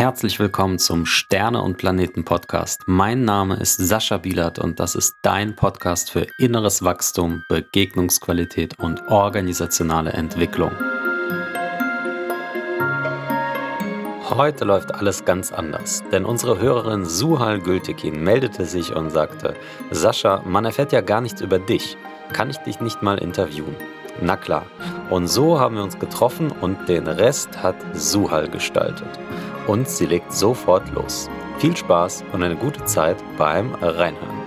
Herzlich willkommen zum Sterne und Planeten Podcast. Mein Name ist Sascha Bielert und das ist dein Podcast für inneres Wachstum, Begegnungsqualität und organisationale Entwicklung. Heute läuft alles ganz anders, denn unsere Hörerin Suhal Gültekin meldete sich und sagte, Sascha, man erfährt ja gar nichts über dich. Kann ich dich nicht mal interviewen? Na klar. Und so haben wir uns getroffen und den Rest hat Suhal gestaltet. Und sie legt sofort los. Viel Spaß und eine gute Zeit beim Reinhören.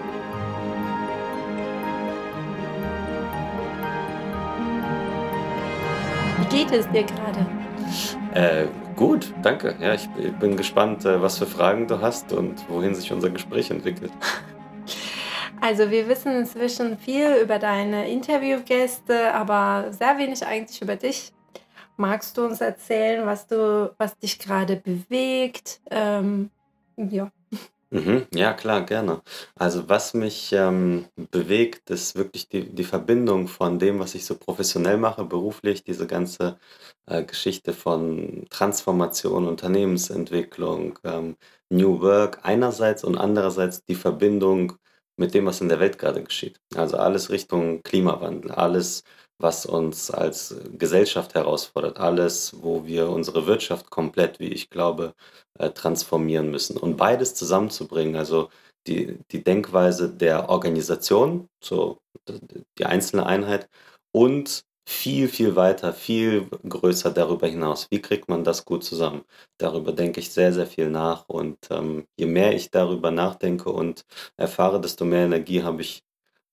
Wie geht es dir gerade? Äh, gut, danke. Ja, ich bin gespannt, äh, was für Fragen du hast und wohin sich unser Gespräch entwickelt. Also wir wissen inzwischen viel über deine Interviewgäste, aber sehr wenig eigentlich über dich. Magst du uns erzählen, was du, was dich gerade bewegt? Ähm, ja. Mhm, ja, klar, gerne. Also was mich ähm, bewegt, ist wirklich die, die Verbindung von dem, was ich so professionell mache, beruflich, diese ganze äh, Geschichte von Transformation, Unternehmensentwicklung, ähm, New Work einerseits und andererseits die Verbindung mit dem, was in der Welt gerade geschieht. Also alles Richtung Klimawandel, alles, was uns als Gesellschaft herausfordert, alles, wo wir unsere Wirtschaft komplett, wie ich glaube, äh, transformieren müssen. Und beides zusammenzubringen, also die, die Denkweise der Organisation, so die einzelne Einheit und viel, viel weiter, viel größer darüber hinaus. Wie kriegt man das gut zusammen? Darüber denke ich sehr, sehr viel nach. Und ähm, je mehr ich darüber nachdenke und erfahre, desto mehr Energie habe ich,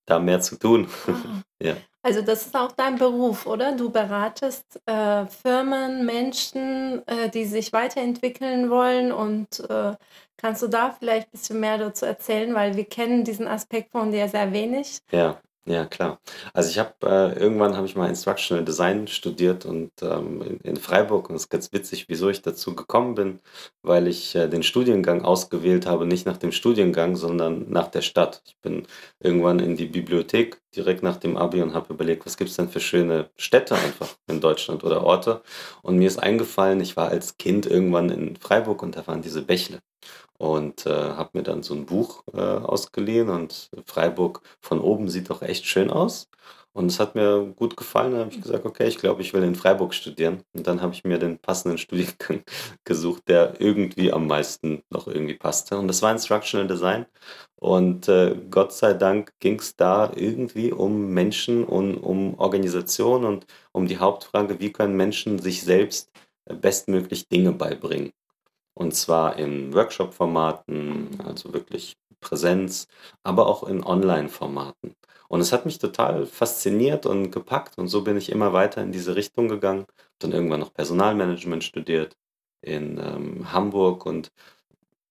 da mehr zu tun. Ah. ja. Also das ist auch dein Beruf, oder? Du beratest äh, Firmen, Menschen, äh, die sich weiterentwickeln wollen und äh, kannst du da vielleicht ein bisschen mehr dazu erzählen, weil wir kennen diesen Aspekt von dir sehr wenig. Ja. Ja, klar. Also ich habe äh, irgendwann habe ich mal Instructional Design studiert und ähm, in, in Freiburg und es ist ganz witzig, wieso ich dazu gekommen bin, weil ich äh, den Studiengang ausgewählt habe, nicht nach dem Studiengang, sondern nach der Stadt. Ich bin irgendwann in die Bibliothek direkt nach dem Abi und habe überlegt, was gibt es denn für schöne Städte einfach in Deutschland oder Orte. Und mir ist eingefallen, ich war als Kind irgendwann in Freiburg und da waren diese Bächle und äh, habe mir dann so ein Buch äh, ausgeliehen und Freiburg von oben sieht doch echt schön aus. Und es hat mir gut gefallen. Dann habe ich gesagt, okay, ich glaube, ich will in Freiburg studieren. Und dann habe ich mir den passenden Studiengang gesucht, der irgendwie am meisten noch irgendwie passte. Und das war Instructional Design. Und äh, Gott sei Dank ging es da irgendwie um Menschen und um Organisation und um die Hauptfrage, wie können Menschen sich selbst bestmöglich Dinge beibringen. Und zwar in Workshop-Formaten, also wirklich Präsenz, aber auch in Online-Formaten. Und es hat mich total fasziniert und gepackt und so bin ich immer weiter in diese Richtung gegangen. Dann irgendwann noch Personalmanagement studiert in ähm, Hamburg und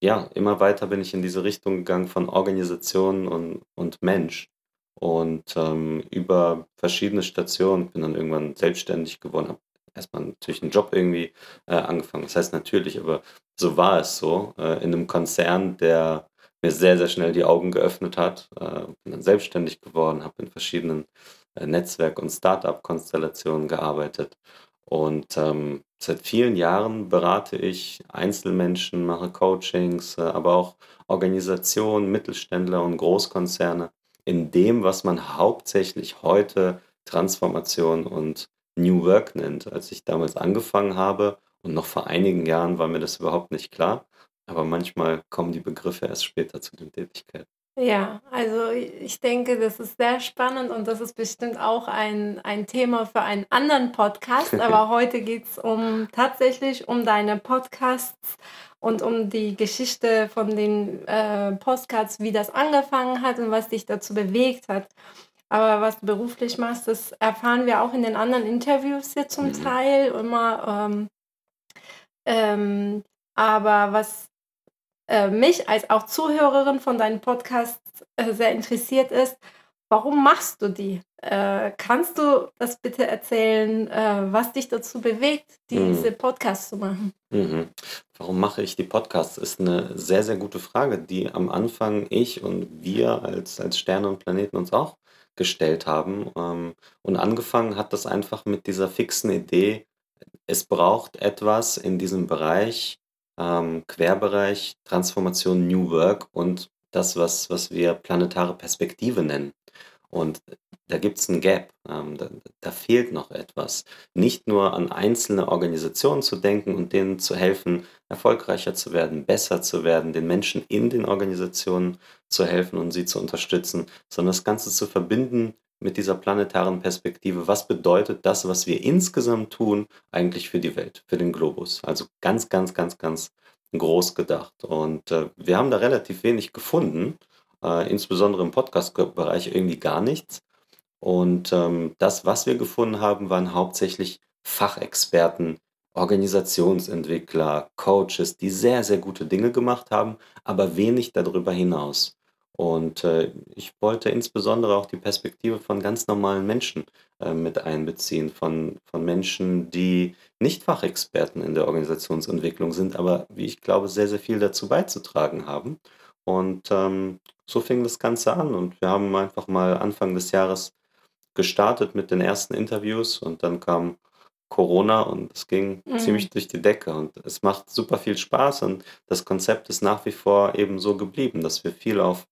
ja, immer weiter bin ich in diese Richtung gegangen von Organisation und, und Mensch. Und ähm, über verschiedene Stationen bin dann irgendwann selbstständig geworden, habe erstmal natürlich einen Job irgendwie äh, angefangen. Das heißt natürlich, aber so war es so, äh, in einem Konzern, der mir sehr, sehr schnell die Augen geöffnet hat. Äh, bin dann selbstständig geworden, habe in verschiedenen äh, Netzwerk- und Start-up-Konstellationen gearbeitet. Und ähm, seit vielen Jahren berate ich Einzelmenschen, mache Coachings, äh, aber auch Organisationen, Mittelständler und Großkonzerne in dem, was man hauptsächlich heute Transformation und New Work nennt. Als ich damals angefangen habe und noch vor einigen Jahren war mir das überhaupt nicht klar, aber manchmal kommen die Begriffe erst später zu den Tätigkeiten. Ja, also ich denke, das ist sehr spannend und das ist bestimmt auch ein, ein Thema für einen anderen Podcast. Aber heute geht es um tatsächlich um deine Podcasts und um die Geschichte von den äh, Podcasts, wie das angefangen hat und was dich dazu bewegt hat. Aber was du beruflich machst, das erfahren wir auch in den anderen Interviews hier zum mhm. Teil immer. Ähm, ähm, aber was äh, mich als auch Zuhörerin von deinem Podcast äh, sehr interessiert ist, warum machst du die? Äh, kannst du das bitte erzählen, äh, was dich dazu bewegt, diese mhm. Podcasts zu machen? Mhm. Warum mache ich die Podcasts? Ist eine sehr, sehr gute Frage, die am Anfang ich und wir als, als Sterne und Planeten uns auch gestellt haben. Ähm, und angefangen hat das einfach mit dieser fixen Idee, es braucht etwas in diesem Bereich, ähm, Querbereich Transformation New Work und das, was, was wir planetare Perspektive nennen. Und da gibt es ein Gap, ähm, da, da, fehlt noch etwas. Nicht nur an einzelne Organisationen zu denken und denen zu helfen, erfolgreicher zu werden, besser zu werden, den Menschen in den Organisationen zu helfen und sie zu unterstützen, sondern das Ganze zu verbinden mit dieser planetaren Perspektive. Was bedeutet das, was wir insgesamt tun, eigentlich für die Welt, für den Globus? Also ganz, ganz, ganz, ganz groß gedacht. Und äh, wir haben da relativ wenig gefunden, äh, insbesondere im Podcast-Bereich irgendwie gar nichts. Und ähm, das, was wir gefunden haben, waren hauptsächlich Fachexperten, Organisationsentwickler, Coaches, die sehr, sehr gute Dinge gemacht haben, aber wenig darüber hinaus. Und äh, ich wollte insbesondere auch die Perspektive von ganz normalen Menschen äh, mit einbeziehen, von, von Menschen, die nicht Fachexperten in der Organisationsentwicklung sind, aber wie ich glaube, sehr, sehr viel dazu beizutragen haben. Und ähm, so fing das Ganze an und wir haben einfach mal Anfang des Jahres gestartet mit den ersten Interviews und dann kam Corona und es ging mhm. ziemlich durch die Decke und es macht super viel Spaß und das Konzept ist nach wie vor eben so geblieben, dass wir viel auf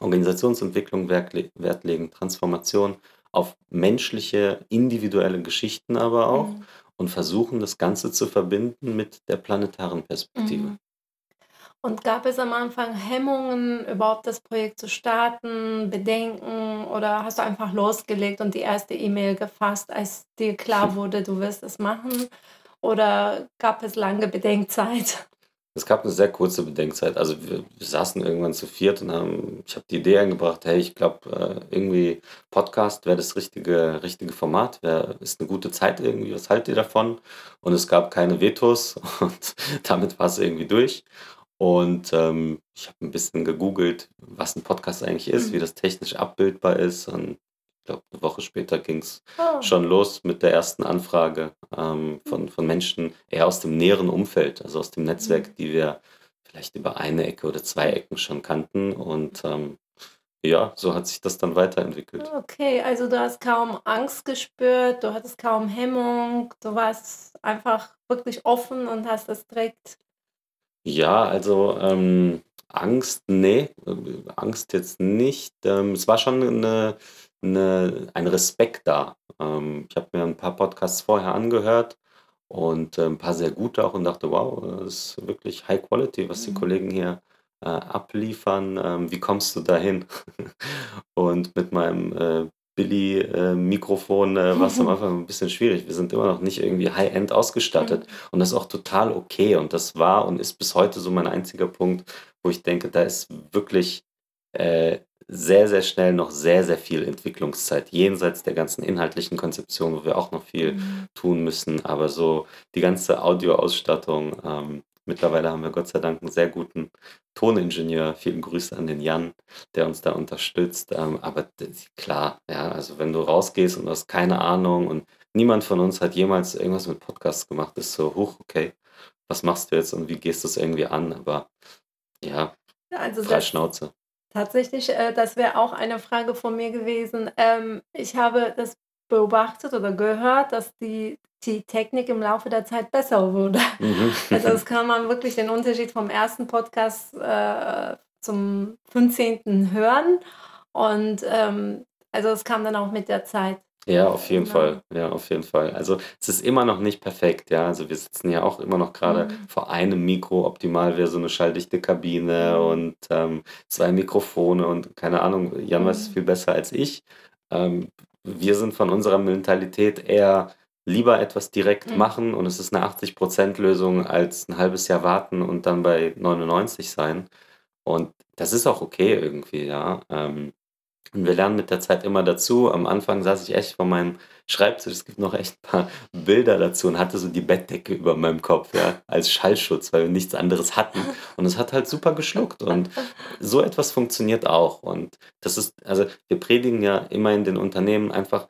Organisationsentwicklung Wert, legen, Transformation, auf menschliche, individuelle Geschichten aber auch mhm. und versuchen das Ganze zu verbinden mit der planetaren Perspektive. Mhm. Und gab es am Anfang Hemmungen, überhaupt das Projekt zu starten, Bedenken oder hast du einfach losgelegt und die erste E-Mail gefasst, als dir klar wurde, du wirst es machen? Oder gab es lange Bedenkzeit? Es gab eine sehr kurze Bedenkzeit. Also wir, wir saßen irgendwann zu viert und haben, ich habe die Idee eingebracht, hey, ich glaube, äh, irgendwie Podcast wäre das richtige, richtige Format, wär, ist eine gute Zeit irgendwie, was haltet ihr davon? Und es gab keine Vetos und damit war es irgendwie durch. Und ähm, ich habe ein bisschen gegoogelt, was ein Podcast eigentlich ist, mhm. wie das technisch abbildbar ist. Und glaube, eine Woche später ging es oh. schon los mit der ersten Anfrage ähm, von, von Menschen eher aus dem näheren Umfeld, also aus dem Netzwerk, mhm. die wir vielleicht über eine Ecke oder zwei Ecken schon kannten. Und ähm, ja, so hat sich das dann weiterentwickelt. Okay, also du hast kaum Angst gespürt, du hattest kaum Hemmung, du warst einfach wirklich offen und hast das direkt ja, also, ähm, Angst, nee, äh, Angst jetzt nicht. Ähm, es war schon 'ne 'ne ein Respekt da. Ähm, ich habe mir ein paar Podcasts vorher angehört und, äh, 'n paar sehr gute auch und dachte: „Wow, das ist wirklich High Quality, was die Mhm. Kollegen hier, äh, abliefern. Ähm, wie kommst du dahin?“ Und mit meinem, äh, Billy-Mikrofon äh, war es am Anfang ein bisschen schwierig. Wir sind immer noch nicht irgendwie High-End ausgestattet mhm. und das ist auch total okay. Und das war und ist bis heute so mein einziger Punkt, wo ich denke, da ist wirklich äh, sehr, sehr schnell noch sehr, sehr viel Entwicklungszeit jenseits der ganzen inhaltlichen Konzeption, wo wir auch noch viel mhm. tun müssen. Aber so die ganze Audioausstattung, ähm, Mittlerweile haben wir Gott sei Dank einen sehr guten Toningenieur. Vielen Grüße an den Jan, der uns da unterstützt. Ähm, aber klar, ja, also wenn du rausgehst und du hast keine Ahnung und niemand von uns hat jemals irgendwas mit Podcasts gemacht, ist so, hoch, okay, was machst du jetzt und wie gehst du es irgendwie an? Aber ja, also frei Schnauze. Tatsächlich, äh, das wäre auch eine Frage von mir gewesen. Ähm, ich habe das beobachtet oder gehört, dass die die Technik im Laufe der Zeit besser wurde. Mhm. Also das kann man wirklich den Unterschied vom ersten Podcast äh, zum 15. hören. Und ähm, also es kam dann auch mit der Zeit. Ja, auf jeden ja. Fall. Ja, auf jeden Fall. Also es ist immer noch nicht perfekt, ja. Also wir sitzen ja auch immer noch gerade mhm. vor einem Mikro. Optimal wäre so eine schalldichte Kabine mhm. und ähm, zwei Mikrofone und keine Ahnung, Jan weiß es mhm. viel besser als ich. Ähm, wir sind von unserer Mentalität eher lieber etwas direkt mhm. machen und es ist eine 80%-Lösung als ein halbes Jahr warten und dann bei 99 sein. Und das ist auch okay irgendwie, ja. Ähm, und wir lernen mit der Zeit immer dazu. Am Anfang saß ich echt vor meinem Schreibtisch, es gibt noch echt ein paar Bilder dazu und hatte so die Bettdecke über meinem Kopf, ja, als Schallschutz, weil wir nichts anderes hatten. Und es hat halt super geschluckt. Und so etwas funktioniert auch. Und das ist, also wir predigen ja immer in den Unternehmen einfach,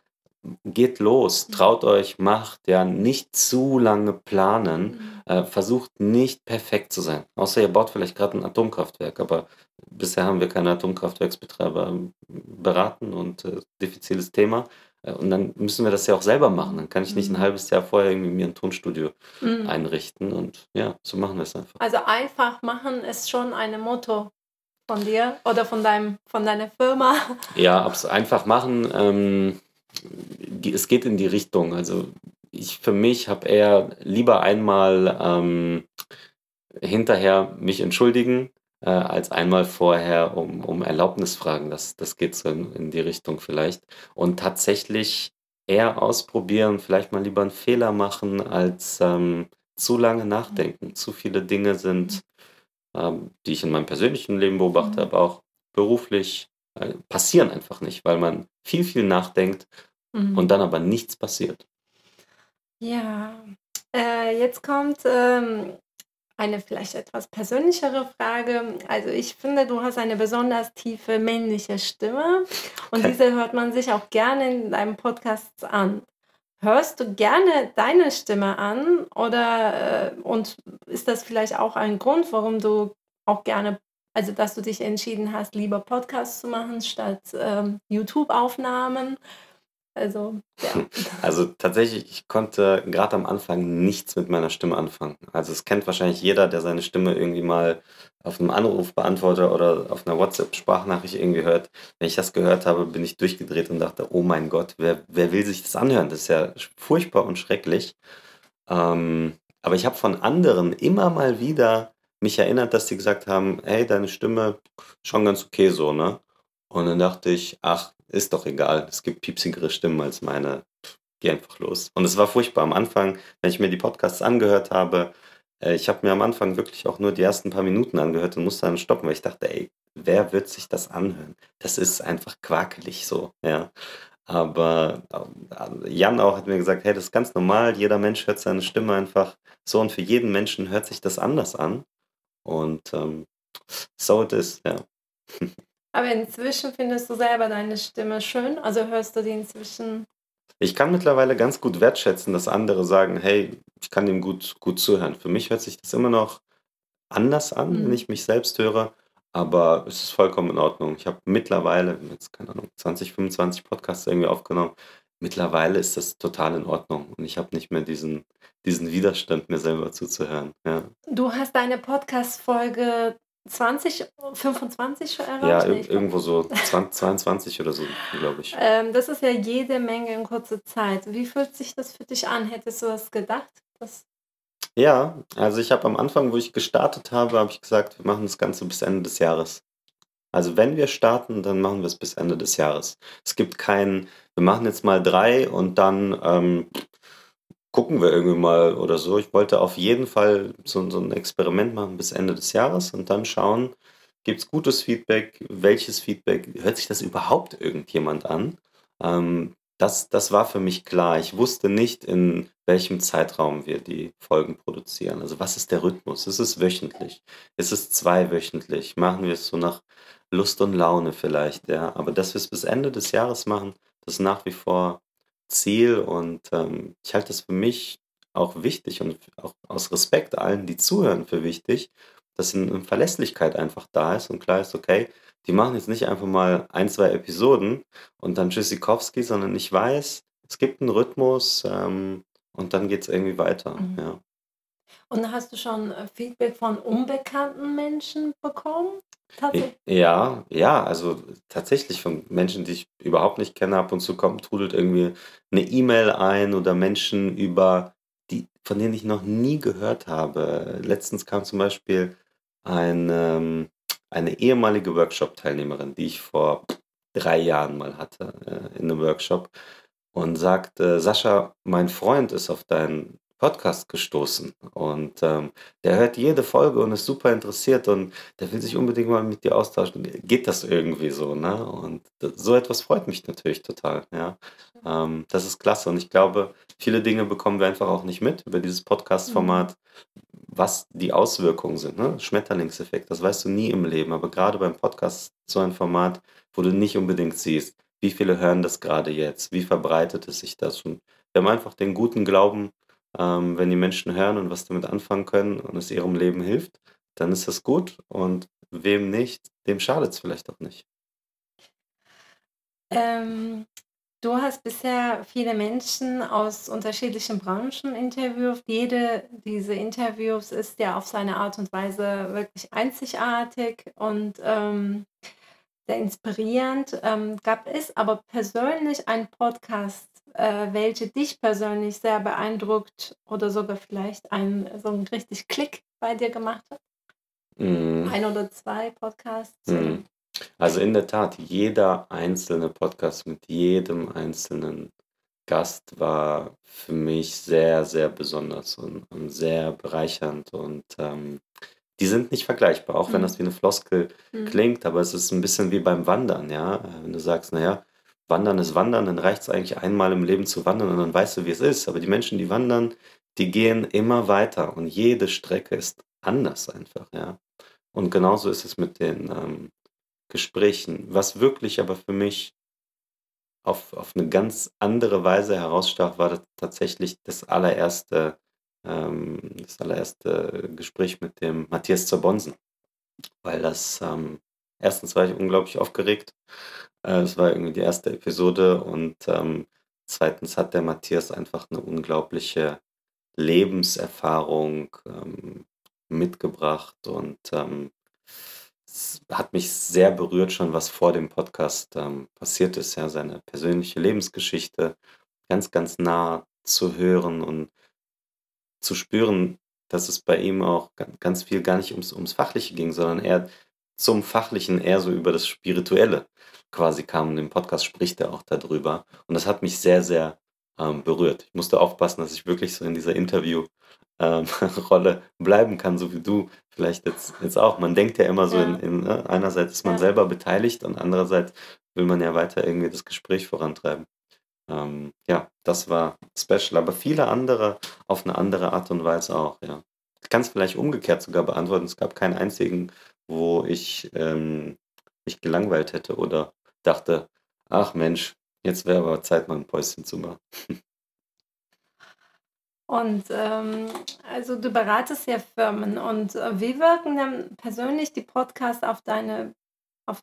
geht los, traut euch, macht, ja, nicht zu lange planen, mhm. Äh, versucht nicht perfekt zu sein. Außer ihr baut vielleicht gerade ein Atomkraftwerk, aber bisher haben wir keine Atomkraftwerksbetreiber ähm, beraten und äh, diffiziles Thema. Äh, und dann müssen wir das ja auch selber machen. Dann kann ich nicht ein Mhm. halbes Jahr vorher irgendwie mir ein Tonstudio Mhm. einrichten und ja, so machen wir es einfach. Also einfach machen ist schon ein Motto von dir oder von deinem von deiner Firma. Ja, einfach machen, ähm, es geht in die Richtung. Also, ich für mich habe eher lieber einmal, ähm, hinterher mich entschuldigen, äh, als einmal vorher um um Erlaubnis fragen. Das das geht so in in die Richtung vielleicht. Und tatsächlich eher ausprobieren, vielleicht mal lieber 'n Fehler machen, als, ähm, zu lange nachdenken. Zu viele Dinge sind, ähm, die ich in meinem persönlichen Leben beobachtet Mhm. habe, auch beruflich, äh, passieren einfach nicht, weil man viel, viel nachdenkt und Mhm. dann aber nichts passiert. Ja, äh, jetzt kommt, ähm, eine vielleicht etwas persönlichere Frage. Also, ich finde, du hast eine besonders tiefe männliche Stimme und diese hört man sich auch gerne in deinen Podcasts an. Hörst du gerne deine Stimme an oder, äh und ist das vielleicht auch ein Grund, warum du auch gerne also, dass du dich entschieden hast, lieber Podcasts zu machen statt, ähm, YouTube-Aufnahmen? Also, ja. Also, tatsächlich, ich konnte grad am Anfang nichts mit meiner Stimme anfangen. Also, es kennt wahrscheinlich jeder, der seine Stimme irgendwie mal auf 'nem Anrufbeantworter oder auf 'ner WhatsApp-Sprachnachricht irgendwie hört. Wenn ich das gehört habe, bin ich durchgedreht und dachte: „Oh mein Gott, wer wer will sich das anhören? Das ist ja furchtbar und schrecklich.“ Ähm, aber ich habe von anderen immer mal wieder mich erinnert, dass die gesagt haben: „Hey, deine Stimme schon ganz okay so, ne?“ Und dann dachte ich: „Ach, ist doch egal. Es gibt piepsigere Stimmen als meine. Geh einfach los.“ Und es war furchtbar am Anfang, wenn ich mir die Podcasts angehört habe äh, ich habe mir am Anfang wirklich auch nur die ersten paar Minuten angehört und musste dann stoppen, weil ich dachte: „Ey, wer wird sich das anhören?“ Das ist einfach quakelig so, ja. Aber, ähm, Jan auch hat mir gesagt: „Hey, das ist ganz normal. Jeder Mensch hört seine Stimme einfach so und für jeden Menschen hört sich das anders an.“ Und, ähm, so it is, ja. Aber inzwischen findest du selber deine Stimme schön? Also, hörst du die inzwischen Ich kann mittlerweile ganz gut wertschätzen, dass andere sagen: „Hey, ich kann dem gut gut zuhören.“ Für mich hört sich das immer noch anders an, wenn Mhm. ich mich selbst höre, aber es ist vollkommen in Ordnung. Ich habe mittlerweile jetzt, keine Ahnung, 20, 25 Podcasts irgendwie aufgenommen. Mittlerweile ist das total in Ordnung und ich habe nicht mehr diesen diesen Widerstand, mir selber zuzuhören, ja. Du hast deine Podcast-Folge 20, 25 schon Ja, ir irgendwo so zwan 22 oder so, glaube ich. Ähm, das ist ja jede Menge in kurzer Zeit. Wie fühlt sich das für dich an? Hättest du das gedacht, dass Ja, also, ich habe am Anfang, wo ich gestartet habe, habe ich gesagt: „Wir machen das Ganze bis Ende des Jahres.“ Also, wenn wir starten, dann machen wir's bis Ende des Jahres. Es gibt kein: „Wir machen jetzt mal 3 und dann, ähm, gucken wir irgendwie mal“ oder so. Ich wollte auf jeden Fall so so 'n Experiment machen bis Ende des Jahres und dann schauen, gibt's gutes Feedback? Welches Feedback? Hört sich das überhaupt irgendjemand an? Ähm, das das war für mich klar. Ich wusste nicht, in welchem Zeitraum wir die Folgen produzieren. Also, was ist der Rhythmus? Ist es wöchentlich? Ist es zweiwöchentlich? Machen wir es so nach Lust und Laune vielleicht, ja? Aber dass wir's bis Ende des Jahres machen, das ist nach wie vor Ziel und, ähm, ich halte das für mich auch wichtig und auch aus Respekt allen, die zuhören, für wichtig, dass 'n 'ne Verlässlichkeit einfach da ist und klar ist: „Okay, die machen jetzt nicht einfach mal 1, 2 Episoden und dann tschüssikowski“, sondern ich weiß, es gibt 'n Rhythmus, ähm, und dann geht's irgendwie weiter, Mhm. ja. Und hast du schon, äh, Feedback von unbekannten Menschen bekommen? Ja, ja, also, tatsächlich von Menschen, die ich überhaupt nicht kenne. Ab und zu kommt trudelt irgendwie 'ne E-Mail ein oder Menschen über die von denen ich noch nie gehört habe. Letztens kam zum Beispiel ein ähm, eine ehemalige Workshop-Teilnehmerin, die ich vor 3 Jahren mal hatte, äh, in 'nem Workshop und sagte: „Sascha, mein Freund ist auf deinen Podcast gestoßen und, ähm, der hört jede Folge und ist super interessiert und der will sich unbedingt mal mit dir austauschen. Geht das irgendwie so“, ne? Und so etwas freut mich natürlich total, ja. Ähm, das ist klasse und ich glaube, viele Dinge bekommen wir einfach auch nicht mit über dieses. Podcast-Format, was die Auswirkungen sind, ne? Schmetterlingseffekt, das weißt du nie im Leben, aber grade beim Podcast so ein Format, wo du nicht unbedingt siehst, wie viele hören das grade jetzt? Wie verbreitet es sich das? Und wir haben einfach den guten Glauben, ähm, wenn die Menschen hören und was damit anfangen können und es ihrem Leben hilft, dann ist das gut und wem nicht, dem schadet's vielleicht auch nicht. Ähm Du hast bisher viele Menschen aus unterschiedlichen Branchen interviewt. Jede diese Interviews ist ja auf seine Art und Weise wirklich einzigartig und, ähm, sehr inspirierend. Ähm, gab es aber persönlich einen Podcast, äh, welche dich persönlich sehr beeindruckt oder sogar vielleicht einen so 'n richtig Klick bei dir gemacht hat? Mhm. Ein oder 2 Podcasts Mhm. Also, in der Tat, jeder einzelne Podcast mit jedem einzelnen Gast war für mich sehr, sehr besonders und und sehr bereichernd und, ähm, die sind nicht vergleichbar, auch wenn Mhm. das wie 'ne Floskel Mhm. klingt, aber es ist 'n bisschen wie beim Wandern, ja? Wenn du sagst: „Na ja, Wandern ist Wandern“, dann reicht's eigentlich einmal im Leben zu wandern und dann weißt du, wie es ist. Aber die Menschen, die wandern, die gehen immer weiter und jede Strecke ist anders einfach, ja? Und genauso ist es mit den, ähm, Gesprächen. Was wirklich aber für mich auf auf 'ne ganz andere Weise herausstach, war da tatsächlich das allererste ähm, das allererste Gespräch mit dem Matthias Zabonsen, weil das, ähm 1. war ich unglaublich aufgeregt. Äh, es war irgendwie die 1. Episode und, ähm, 2. hat der Matthias einfach 'ne unglaubliche Lebenserfahrung, ähm, mitgebracht und, ähm, es hat mich sehr berührt schon, was vor dem Podcast, ähm, passiert ist, ja, seine persönliche Lebensgeschichte ganz, ganz nah zu hören und zu spüren, dass es bei ihm auch ga ganz viel gar nicht ums ums Fachliche ging, sondern eher zum Fachlichen eher so über das Spirituelle quasi kam. In dem Podcast spricht er auch da drüber und das hat mich sehr, sehr, ähm, berührt. Ich musste aufpassen, dass ich wirklich so in dieser Interview ähm, bleiben kann, so wie du vielleicht jetzt jetzt auch. Man denkt ja immer so in Ja. in ne, einerseits ist man Ja. selber beteiligt und andererseits will man ja weiter irgendwie das Gespräch vorantreiben. Ähm, ja, das war special, aber viele andere auf 'ne andere Art und Weise auch, ja. Ich kann's vielleicht umgekehrt sogar beantworten. Es gab keinen einzigen, wo ich, ähm, mich gelangweilt hätte oder dachte: „Ach Mensch, jetzt wäre aber Zeit, mal 'n Päuschen zu machen.“ Und, ähm, also, du beratest ja Firmen und, äh, wie wirken denn persönlich die Podcasts auf deine auf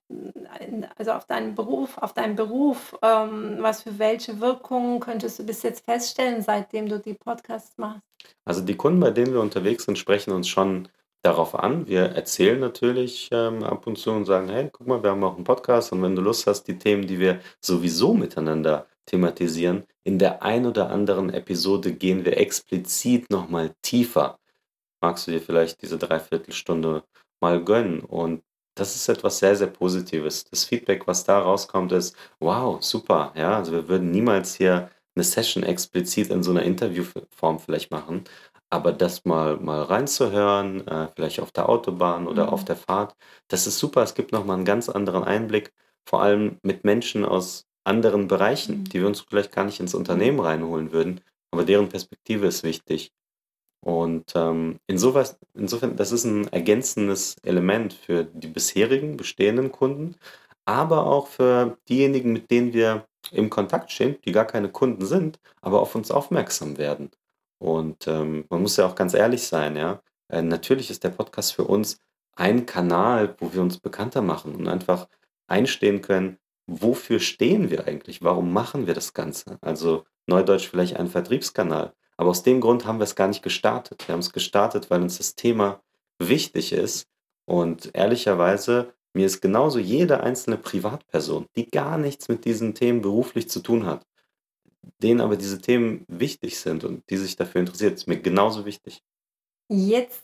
ein also, auf deinen Beruf auf deinen Beruf? Ähm, was für welche Wirkungen könntest du bis jetzt feststellen, seitdem du die Podcasts machst? Also, die Kunden, bei denen wir unterwegs sind, sprechen uns schon darauf an. Wir erzählen natürlich, ähm, ab und zu und sagen: „Hey, guck mal, wir haben auch 'n Podcast und wenn du Lust hast, die Themen, die wir sowieso miteinander thematisieren, in der ein oder anderen Episode gehen wir explizit noch mal tiefer. Magst du dir vielleicht diese 3/4 Stunde mal gönnen?“ Und das ist etwas sehr, sehr Positives. Das Feedback, was da rauskommt, ist: „Wow, super“, ja? Also, wir würden niemals hier 'ne Session explizit in so 'ner Interviewf Form vielleicht machen, aber das mal mal reinzuhören, äh, vielleicht auf der Autobahn oder auf Mhm. der Fahrt, das ist super. Es gibt noch mal 'n ganz anderen Einblick, vor allem mit Menschen aus anderen Bereichen, Mhm. die wir uns vielleicht gar nicht ins. Unternehmen reinholen würden, aber deren Perspektive ist wichtig. Und, ähm, insowas insofern, das ist 'n ergänzendes Element für die bisherigen bestehenden Kunden, aber auch für diejenigen, mit denen wir im Kontakt stehen, die gar keine Kunden sind, aber auf uns aufmerksam werden. Und, ähm, man muss ja auch ganz ehrlich sein, ja? Äh, natürlich ist der Podcast für uns ein Kanal, wo wir uns bekannter machen und einfach einstehen können: „Wofür stehen wir eigentlich? Warum machen wir das Ganze?“ Also, neudeutsch vielleicht ein Vertriebskanal. Aber aus dem Grund haben wir's gar nicht gestartet. Wir haben's gestartet, weil uns das Thema wichtig ist und ehrlicherweise, mir ist genauso jede einzelne Privatperson, die gar nichts mit diesen Themen beruflich zu tun hat, denen aber diese Themen wichtig sind und die sich dafür interessiert, ist mir genauso wichtig. Jetzt,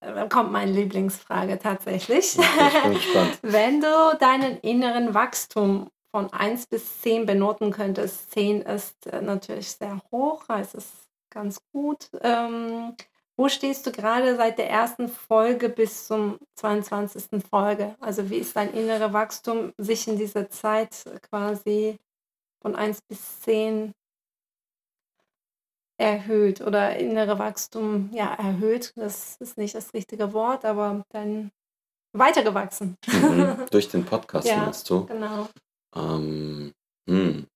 äh, kommt meine Lieblingsfrage tatsächlich. Ich bin gespannt. Wenn du deinen inneren Wachstum von 1 bis 10 benoten könntest, 10 ist, äh, natürlich sehr hoch, es ist ganz gut. Ähm, wo stehst du grade seit der 1. Folge bis zum 22. Folge? Also, wie ist dein innere Wachstum sich in dieser Zeit quasi von 1 bis 10 erhöht oder innere Wachstum, ja, erhöht, das ist nicht das richtige Wort, aber dann weitergewachsen? Mhm. Durch den Podcast Ja, meinst du? genau. Ähm, hm,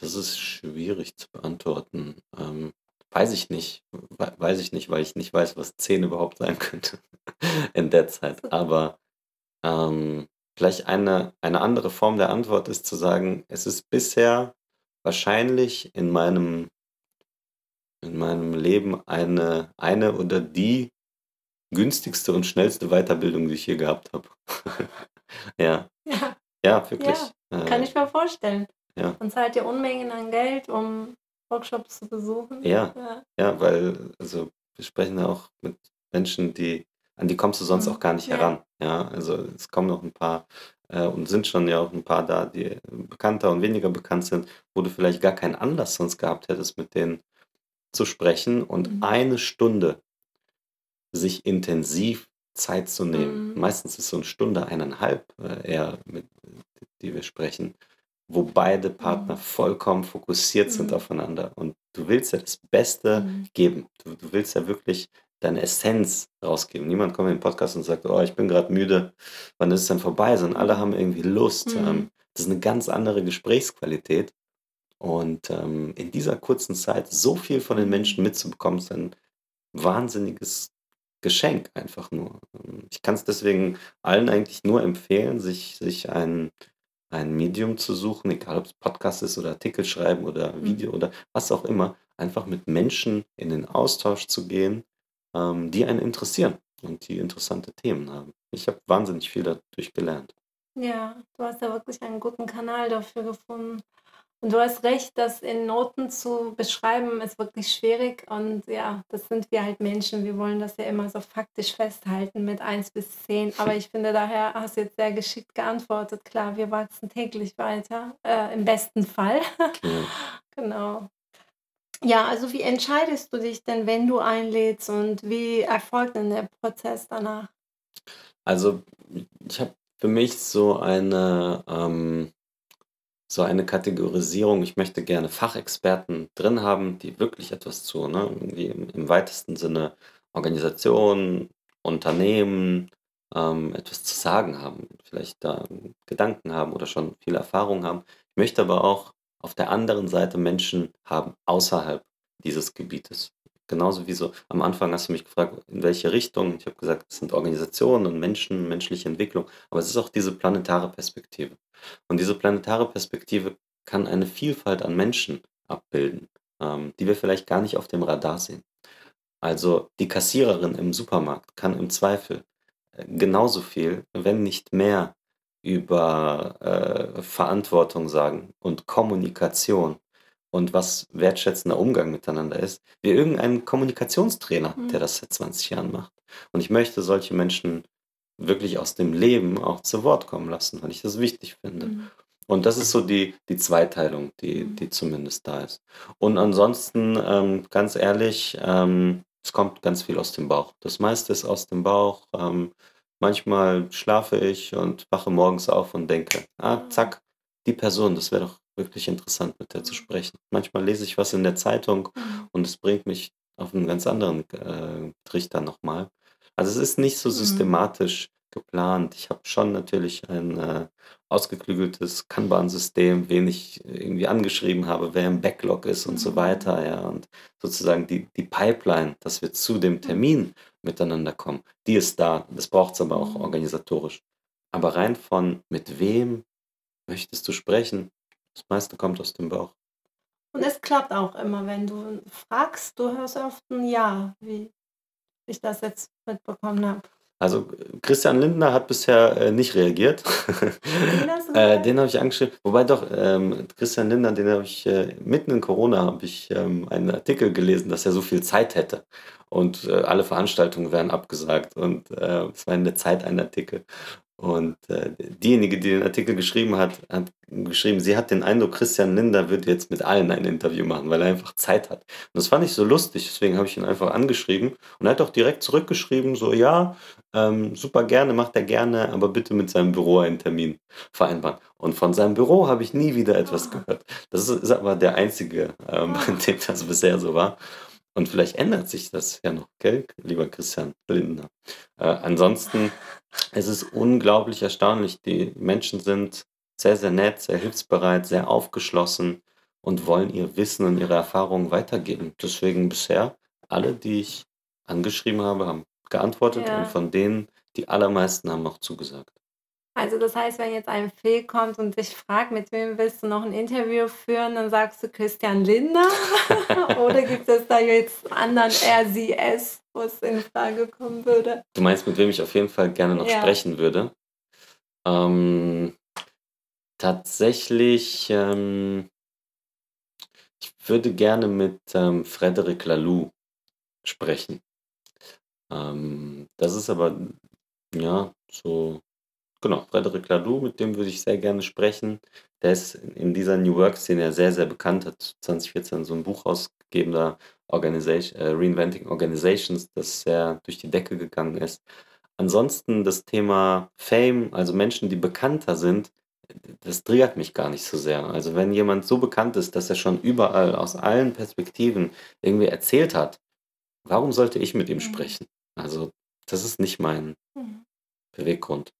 das ist schwierig zu beantworten. Ähm, weiß ich nicht. Wei weiß ich nicht, weil ich nicht weiß, was 10 überhaupt sein könnte in der Zeit. Aber, ähm, vielleicht eine eine andere Form der Antwort ist zu sagen, es ist bisher wahrscheinlich in meinem in meinem Leben eine eine oder die günstigste und schnellste Weiterbildung, die ich je gehabt habe. Ja. Ja. Ja, wirklich. Ja, kann Äh, ich mir vorstellen. ja. Man zahlt ja Unmengen an Geld, um Workshops zu besuchen. Ja. Ja. Ja, weil also, wir sprechen ja auch mit Menschen, die an die kommst du sonst auch Mhm. gar nicht Ja. heran. Ja, also, es kommen noch ein paar, äh, und sind schon ja auch ein paar da, die bekannter und weniger bekannt sind, wo du vielleicht gar keinen Anlass sonst gehabt hättest, mit denen zu sprechen und Mhm. eine Stunde sich intensiv Zeit zu nehmen. Mhm. Meistens ist so 'ne Stunde, 1,5, äh, eher mit die wir sprechen, wo beide Partner Mhm. vollkommen fokussiert sind Mhm. aufeinander. Und du willst ja das Beste Mhm. geben. Du du willst ja wirklich deine Essenz rausgeben. Niemand kommt in den Podcast und sagt: „Oh, ich bin grad müde. Wann ist es denn vorbei?“ Sondern alle haben irgendwie Lust. Mhm. Ähm, das ist 'ne ganz andere Gesprächsqualität. Und, ähm, in dieser kurzen Zeit so viel von den Menschen Mhm. mitzubekommen, ist ein wahnsinniges Geschenk einfach nur. Ähm, ich kann's deswegen allen eigentlich nur empfehlen, sich sich ein ein Medium zu suchen, egal ob's Podcast ist oder Artikel schreiben oder Mhm. Video oder was auch immer, einfach mit Menschen in den Austausch zu gehen, ähm, die einen interessieren und die interessante Themen haben. Ich habe wahnsinnig viel dadurch gelernt. Ja, du hast ja wirklich einen guten Kanal dafür gefunden. Und du hast recht, das in Noten zu beschreiben, ist wirklich schwierig. Und ja, das sind wir halt Menschen. Wir wollen das ja immer so faktisch festhalten mit 1 bis 10. Aber ich finde, daher hast du jetzt sehr geschickt geantwortet. Klar, wir wachsen täglich weiter, äh, im besten Fall. Ja. Genau. Ja, also wie entscheidest du dich denn, wenn du einlädst und wie erfolgt denn der Prozess danach? Also, ich habe für mich so eine, ähm so eine Kategorisierung. Ich möchte gerne Fachexperten drin haben, die wirklich etwas zu, ne, irgendwie im im weitesten Sinne Organisationen, Unternehmen, ähm, etwas zu sagen haben, vielleicht da Gedanken haben oder schon viel Erfahrung haben. Ich möchte aber auch auf der anderen Seite Menschen haben außerhalb dieses Gebietes. Genauso wie so am Anfang hast du mich gefragt, in welche Richtung. Ich habe gesagt, es sind Organisationen und Menschen, menschliche Entwicklung, aber es ist auch diese planetare Perspektive. Und diese planetare Perspektive kann eine Vielfalt an Menschen abbilden, ähm, die wir vielleicht gar nicht auf dem Radar sehen. Also, die Kassiererin im Supermarkt kann im Zweifel, äh, genauso viel, wenn nicht mehr über, äh, Verantwortung sagen und Kommunikation und was wertschätzender Umgang miteinander ist, wie irgendein Kommunikationstrainer, der Mhm. das seit 20 Jahren macht. Und ich möchte solche Menschen wirklich aus dem Leben auch zu Wort kommen lassen, weil ich das wichtig finde. Mhm. Und das ist so die die Zweiteilung, die Mhm. die zumindest da ist. Und ansonsten, ähm, ganz ehrlich, ähm, es kommt ganz viel aus dem Bauch. Das meiste ist aus dem Bauch. Ähm, manchmal schlafe ich und wache morgens auf und denke: „Ah, Ah. zack, die Person, das wäre doch wirklich interessant, mit der zu Mhm. sprechen.“ Manchmal lese ich was in der Zeitung Mhm. und es bringt mich auf 'n ganz anderen, äh, Trichter noch mal. Also, es ist nicht so Mhm. systematisch geplant. Ich habe schon natürlich ein, äh, ausgeklügeltes Kanban-System, wen ich irgendwie angeschrieben habe, wer im Backlog ist und so Mhm. weiter, ja. Und sozusagen die die Pipeline, dass wir zu dem Mhm. Termin miteinander kommen, die ist da. Das braucht's aber auch Mhm. organisatorisch. Aber rein von: „Mit wem möchtest du sprechen?“ Das meiste kommt aus dem Bauch. Und es klappt auch immer, wenn du fragst, du hörst oft 'n Ja, wie ich das jetzt mitbekommen habe. Also, Christian Lindner hat bisher, äh, nicht reagiert. Äh, den habe ich angeschrieben wobei doch, ähm, Christian Lindner, den habe ich, äh mitten in Corona habe ich, ähm, einen Artikel gelesen, dass er so viel Zeit hätte und, äh, alle Veranstaltungen wären abgesagt und, äh, es war in der Zeit ein Artikel. Und, äh, diejenige, die den Artikel geschrieben hat, hat geschrieben, sie hat den Eindruck, Christian Lindner würde jetzt mit allen ein Interview machen, weil er einfach Zeit hat. Und das fand ich so lustig, deswegen habe ich ihn einfach angeschrieben und er hat auch direkt zurückgeschrieben, so: „Ja, ähm, super gerne, macht er gerne, aber bitte mit seinem Büro einen Termin vereinbaren.“ Und von seinem Büro habe ich nie wieder etwas Ah. gehört. Das ist ist aber der einzige, ähm, bei Ah. dem das bisher so war. Und vielleicht ändert sich das ja noch, gell, lieber Christian Lindner. Äh, ansonsten es ist unglaublich erstaunlich. Die Menschen sind sehr, sehr nett, sehr hilfsbereit, sehr aufgeschlossen und wollen ihr Wissen und ihre Erfahrungen weitergeben. Deswegen bisher alle, die ich angeschrieben habe, haben geantwortet und Ja. von denen die allermeisten haben auch zugesagt. Also das heißt, wenn jetzt ein Fee kommt und dich fragt, mit wem willst du noch ein Interview führen, dann sagst du Christian Lindner? Oder gibt es da jetzt anderen RCS, wo es in Frage kommen würde? Du meinst, mit wem ich auf jeden Fall gerne noch Ja. sprechen würde? Ähm, tatsächlich, ähm, ich würde gerne mit ähm, Frederic Laloux sprechen. Ähm, das ist aber, ja, so, genau, Frederic Laloux, mit dem würde ich sehr gerne sprechen. Der ist in dieser New Work-Szene ja sehr, sehr bekannt, hat 2014 so ein Buch rausgegeben, da Organization, äh, Reinventing Organizations, das sehr durch die Decke gegangen ist. Ansonsten das Thema Fame, also Menschen, die bekannter sind, das triggert mich gar nicht so sehr. Also wenn jemand so bekannt ist, dass er schon überall aus allen Perspektiven irgendwie erzählt hat, warum sollte ich mit ihm Mhm. sprechen? Also das ist nicht mein Mhm. Beweggrund.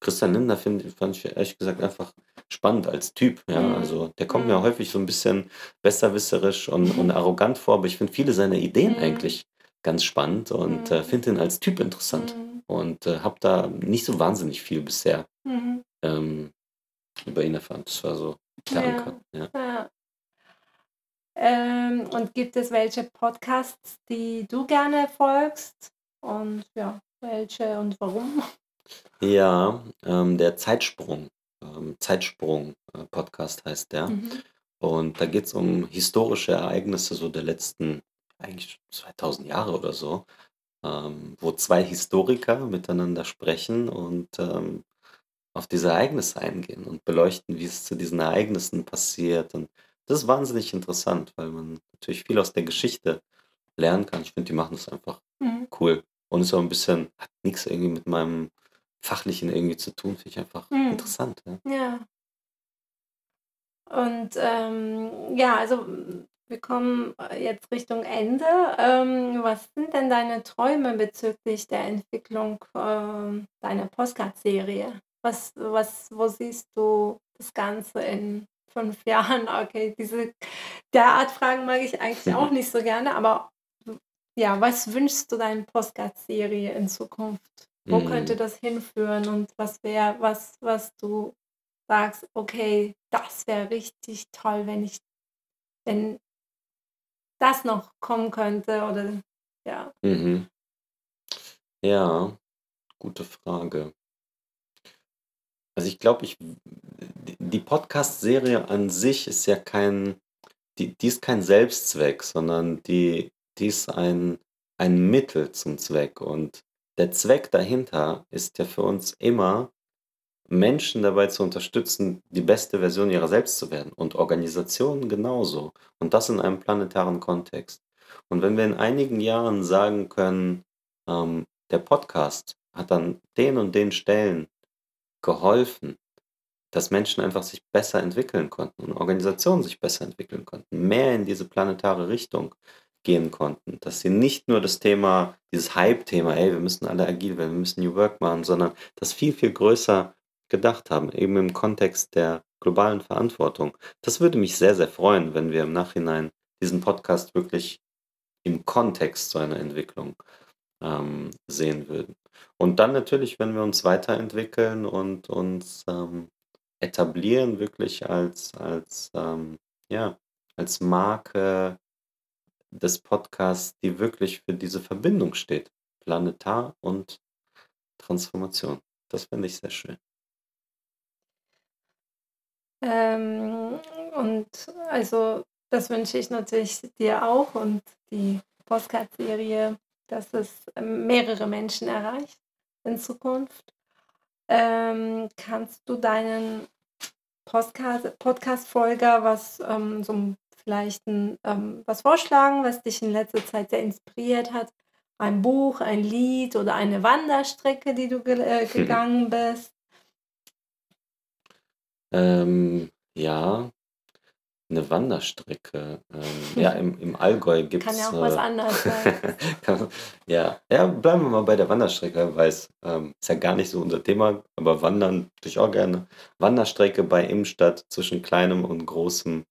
Christian Lindner finde fand ich ehrlich gesagt einfach spannend als Typ. Ja, Mhm. also der kommt mir Mhm. häufig so ein bisschen besserwisserisch und, und arrogant vor, aber ich finde viele seiner Ideen Mhm. eigentlich ganz spannend und äh, Mhm. finde ihn als Typ interessant Mhm. und äh, habe da nicht so wahnsinnig viel bisher Mhm. ähm, über ihn erfahren. Das war so der Ja. Anker. Ja. Ja. Ähm, und gibt es welche Podcasts, die du gerne folgst? Und ja, welche und warum? Ja, ähm, der Zeitsprung, ähm, Zeitsprung-Podcast heißt der. Mhm. Und da geht es um historische Ereignisse so der letzten, eigentlich 2000 Jahre oder so, ähm, wo zwei Historiker miteinander sprechen und ähm, auf diese Ereignisse eingehen und beleuchten, wie es zu diesen Ereignissen passiert. Und das ist wahnsinnig interessant, weil man natürlich viel aus der Geschichte lernen kann. Ich finde, die machen das einfach Mhm. cool. Und ist auch ein bisschen, hat nichts irgendwie mit meinem Fachlichen irgendwie zu tun, finde ich einfach Mhm. interessant. Ja. Ja. Und ähm, ja, also wir kommen äh, jetzt Richtung Ende. Ähm, was sind denn deine Träume bezüglich der Entwicklung ähm, deiner Postcard-Serie? Was, was, wo siehst du das Ganze in fünf Jahren? Okay, diese derart Fragen mag ich eigentlich auch nicht so gerne, aber ja, was wünschst du deiner Postcard-Serie in Zukunft? Wo könnte Mm. das hinführen und was wäre, was, was du sagst, okay, das wäre richtig toll, wenn ich, wenn das noch kommen könnte oder ja. Mhm. Ja, gute Frage. Also ich glaube, ich, die die Podcast-Serie an sich ist ja kein, die, die ist kein Selbstzweck, sondern die, die ist ein, ein Mittel zum Zweck. Und der Zweck dahinter ist ja für uns immer, Menschen dabei zu unterstützen, die beste Version ihrer selbst zu werden und Organisationen genauso. Und das in einem planetaren Kontext. Und wenn wir in einigen Jahren sagen können, ähm, der Podcast hat an den und den Stellen geholfen, dass Menschen einfach sich besser entwickeln konnten und Organisationen sich besser entwickeln konnten, mehr in diese planetare Richtung gehen konnten, dass sie nicht nur das Thema, dieses Hype-Thema, ey, wir müssen alle agil werden, wir müssen New Work machen, sondern das viel, viel größer gedacht haben, eben im Kontext der globalen Verantwortung. Das würde mich sehr, sehr freuen, wenn wir im Nachhinein diesen Podcast wirklich im Kontext zu einer Entwicklung ähm, sehen würden. Und dann natürlich, wenn wir uns weiterentwickeln und uns ähm, etablieren, wirklich als, als, ähm, ja, als Marke des Podcasts, die wirklich für diese Verbindung steht. Planetar und Transformation. Das finde ich sehr schön. Ähm, und also das wünsche ich natürlich dir auch und die Postcard-Serie, dass es ähm, mehrere Menschen erreicht in Zukunft. Ähm, kannst du deinen Podcast-Folger was ähm, so ein- vielleicht ein, ähm, was vorschlagen, was dich in letzter Zeit sehr inspiriert hat? Ein Buch, ein Lied oder eine Wanderstrecke, die du ge äh, gegangen bist? Ähm, ja, eine Wanderstrecke. Ähm, ja, im, im Allgäu gibt Kann es. ja auch was anderes sein. Kann- ja, ja, bleiben wir mal bei der Wanderstrecke, weil es ähm, ist ja gar nicht so unser Thema, aber wandern tue ich auch gerne. Wanderstrecke bei Imstadt zwischen kleinem und großem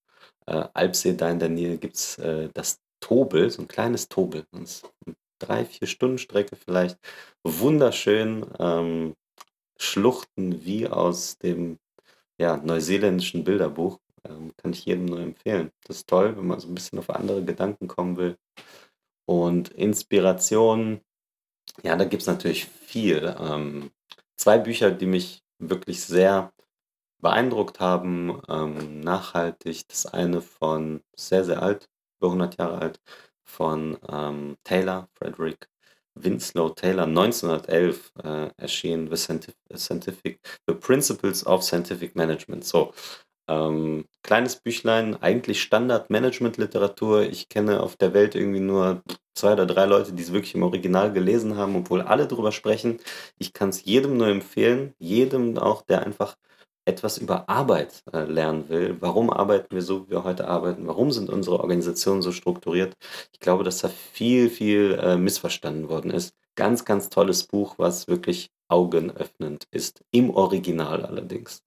äh, Alpsee, da in der Nähe gibt es äh, das Tobel, so ein kleines Tobel. Das drei, vier Stunden Strecke vielleicht. Wunderschön. Ähm, Schluchten wie aus dem ja, neuseeländischen Bilderbuch. Ähm, kann ich jedem nur empfehlen. Das ist toll, wenn man so ein bisschen auf andere Gedanken kommen will. Und Inspiration, ja, da gibt es natürlich viel. Ähm, zwei Bücher, die mich wirklich sehr beeindruckt haben, ähm, nachhaltig. Das eine von sehr, sehr alt, über 100 Jahre alt, von ähm, Taylor, Frederick Winslow Taylor, 1911 äh, erschien, The Scientific, The Principles of Scientific Management. So, ähm, kleines Büchlein, eigentlich Standard-Management-Literatur. Ich kenne auf der Welt irgendwie nur zwei oder drei Leute, die es wirklich im Original gelesen haben, obwohl alle drüber sprechen. Ich kann es jedem nur empfehlen, jedem auch, der einfach etwas über Arbeit äh, lernen will. Warum arbeiten wir so, wie wir heute arbeiten? Warum sind unsere Organisationen so strukturiert? Ich glaube, dass da viel, viel äh, missverstanden worden ist. Ganz, ganz tolles Buch, was wirklich augenöffnend ist. Im Original allerdings.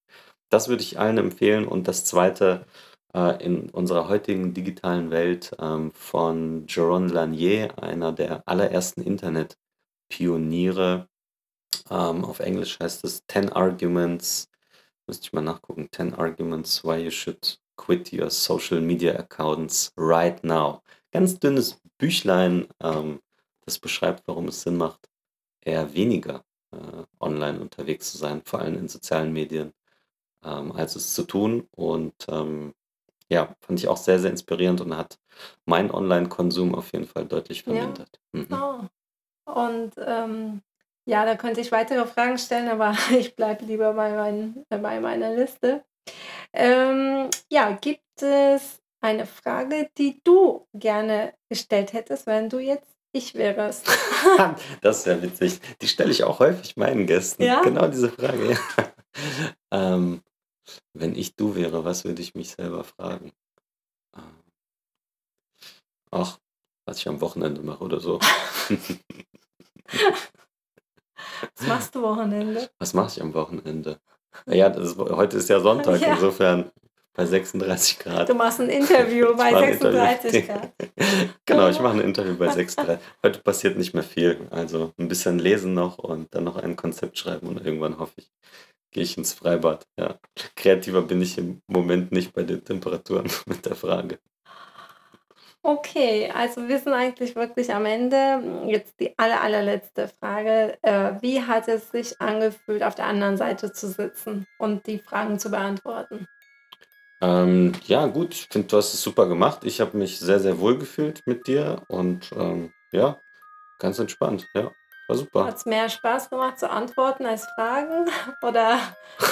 Das würde ich allen empfehlen. Und das zweite, äh, in unserer heutigen digitalen Welt ähm, von Jaron Lanier, einer der allerersten Internet-Pioniere. Ähm, auf Englisch heißt es 10 Arguments Müsste ich mal nachgucken. 10 Arguments why you should quit your social media accounts right now. Ganz dünnes Büchlein, ähm, das beschreibt, warum es Sinn macht, eher weniger äh, online unterwegs zu sein, vor allem in sozialen Medien, ähm, als es zu tun. Und ähm, ja, fand ich auch sehr, sehr inspirierend und hat meinen Online-Konsum auf jeden Fall deutlich vermindert. Ja. Mhm. Oh. Und ähm, ja, da könnte ich weitere Fragen stellen, aber ich bleibe lieber bei, mein, bei meiner Liste. Ähm, ja, gibt es eine Frage, die du gerne gestellt hättest, wenn du jetzt ich wärst? das ist ja witzig. Die stelle ich auch häufig meinen Gästen. Ja? Genau diese Frage. Ähm, wenn ich du wäre, was würde ich mich selber fragen? Ähm, ach, was ich am Wochenende mache oder so. Was machst du Wochenende? Was mache ich am Wochenende? Ja, ist, heute ist ja Sonntag, ja. insofern bei 36 Grad. Du machst ein Interview bei 36 Interview. Grad. genau, ich mache ein Interview bei 36 Heute passiert nicht mehr viel. Also ein bisschen lesen noch und dann noch ein Konzept schreiben und irgendwann hoffe ich, gehe ich ins Freibad. Ja. Kreativer bin ich im Moment nicht bei den Temperaturen mit der Frage. Okay, also wir sind eigentlich wirklich am Ende. Jetzt die aller, allerletzte Frage. Äh, wie hat es sich angefühlt, auf der anderen Seite zu sitzen und die Fragen zu beantworten? Ähm, ja, gut, ich finde, du hast es super gemacht. Ich habe mich sehr, sehr wohl gefühlt mit dir und ähm, ja, ganz entspannt, ja. War super. Hat es mehr Spaß gemacht zu antworten als Fragen? Oder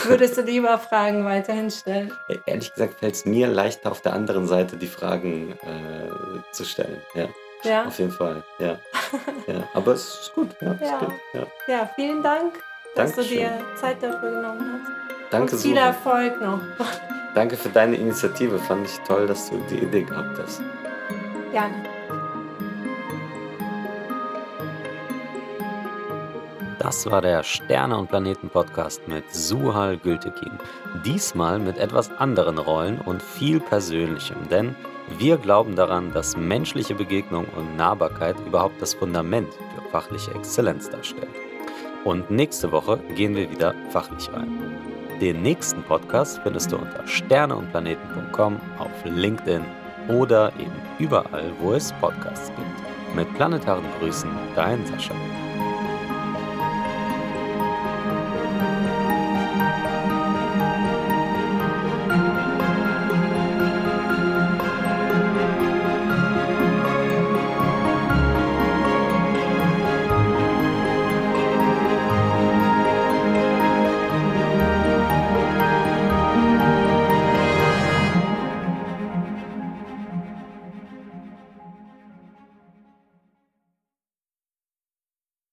würdest du lieber Fragen weiterhin stellen? E-, ehrlich gesagt fällt es mir leichter, auf der anderen Seite die Fragen äh, zu stellen. Ja. ja. Auf jeden Fall, ja. ja. Aber es ist gut, ja. Ja. Gut, ja. ja. vielen Dank, dass Dankeschön. du dir Zeit dafür genommen hast. Danke Und viel Suche. Erfolg noch. Danke für deine Initiative. Fand ich toll, dass du die Idee gehabt hast. Gerne. Das war der Sterne- und Planeten-Podcast mit Suhal Gültekin. Diesmal mit etwas anderen Rollen und viel Persönlichem, denn wir glauben daran, dass menschliche Begegnung und Nahbarkeit überhaupt das Fundament für fachliche Exzellenz darstellt. Und nächste Woche gehen wir wieder fachlich rein. Den nächsten Podcast findest du unter sterneundplaneten.com, auf LinkedIn oder eben überall, wo es Podcasts gibt. Mit planetaren Grüßen, dein Sascha.